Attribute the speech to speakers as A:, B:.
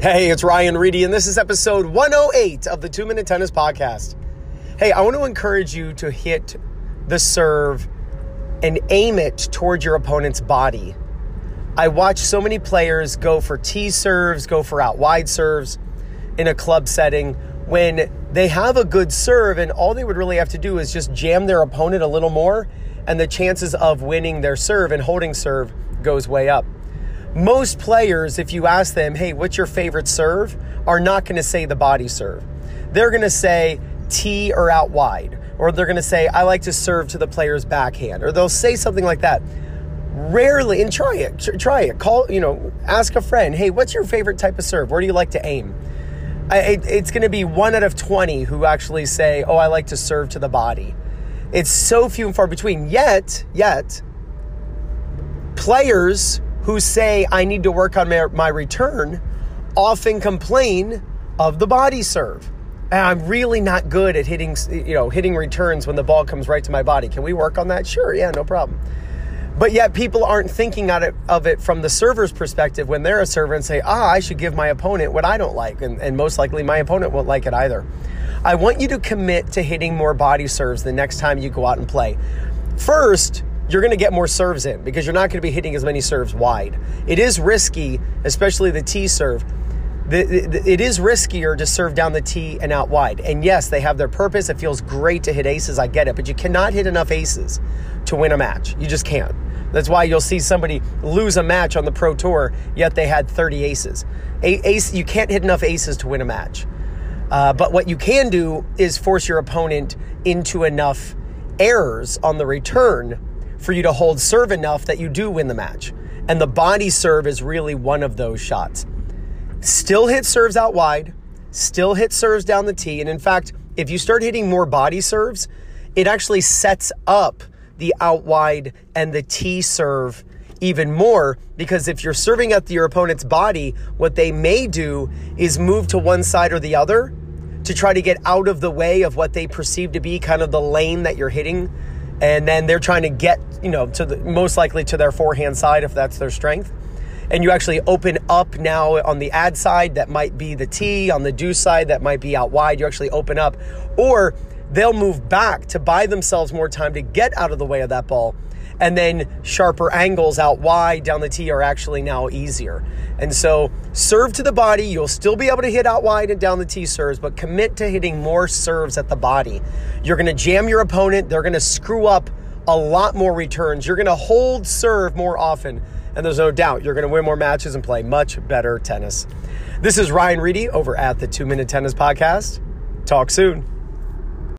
A: Hey, it's Ryan Reedy, and this is episode 108 of the Two Minute Tennis Podcast. Hey, I want to encourage you to hit the serve and aim it towards your opponent's body. I watch so many players go for T serves, go for out wide serves in a club setting when they have a good serve, and all they would really have to do is just jam their opponent a little more, and the chances of winning their serve and holding serve goes way up. Most players, if you ask them, hey, what's your favorite serve, are not going to say the body serve. They're going to say T or out wide, or they're going to say, I like to serve to the player's backhand, or they'll say something like that. Rarely, and try it, try it. Call, you know, ask a friend, hey, what's your favorite type of serve? Where do you like to aim? I, it, it's going to be one out of 20 who actually say, oh, I like to serve to the body. It's so few and far between. Yet, yet, players who say, I need to work on my, my return, often complain of the body serve. I'm really not good at hitting, you know, hitting returns when the ball comes right to my body. Can we work on that? Sure, yeah, no problem. But yet people aren't thinking of it from the server's perspective when they're a server and say, ah, I should give my opponent what I don't like. And, and most likely my opponent won't like it either. I want you to commit to hitting more body serves the next time you go out and play. First, you're going to get more serves in because you're not going to be hitting as many serves wide. It is risky, especially the T serve. The, the, it is riskier to serve down the T and out wide. And yes, they have their purpose. It feels great to hit aces. I get it. But you cannot hit enough aces to win a match. You just can't. That's why you'll see somebody lose a match on the Pro Tour, yet they had 30 aces. A- ace, you can't hit enough aces to win a match. Uh, but what you can do is force your opponent into enough errors on the return for you to hold serve enough that you do win the match. And the body serve is really one of those shots. Still hit serves out wide, still hit serves down the tee. And in fact, if you start hitting more body serves, it actually sets up the out wide and the tee serve even more because if you're serving at your opponent's body, what they may do is move to one side or the other to try to get out of the way of what they perceive to be kind of the lane that you're hitting and then they're trying to get you know to the most likely to their forehand side if that's their strength. And you actually open up now on the ad side that might be the T on the deuce side that might be out wide you actually open up. Or they'll move back to buy themselves more time to get out of the way of that ball and then sharper angles out wide down the tee are actually now easier. And so serve to the body, you'll still be able to hit out wide and down the tee serves, but commit to hitting more serves at the body. You're going to jam your opponent, they're going to screw up a lot more returns. You're going to hold serve more often, and there's no doubt you're going to win more matches and play much better tennis. This is Ryan Reedy over at the 2 Minute Tennis Podcast. Talk soon.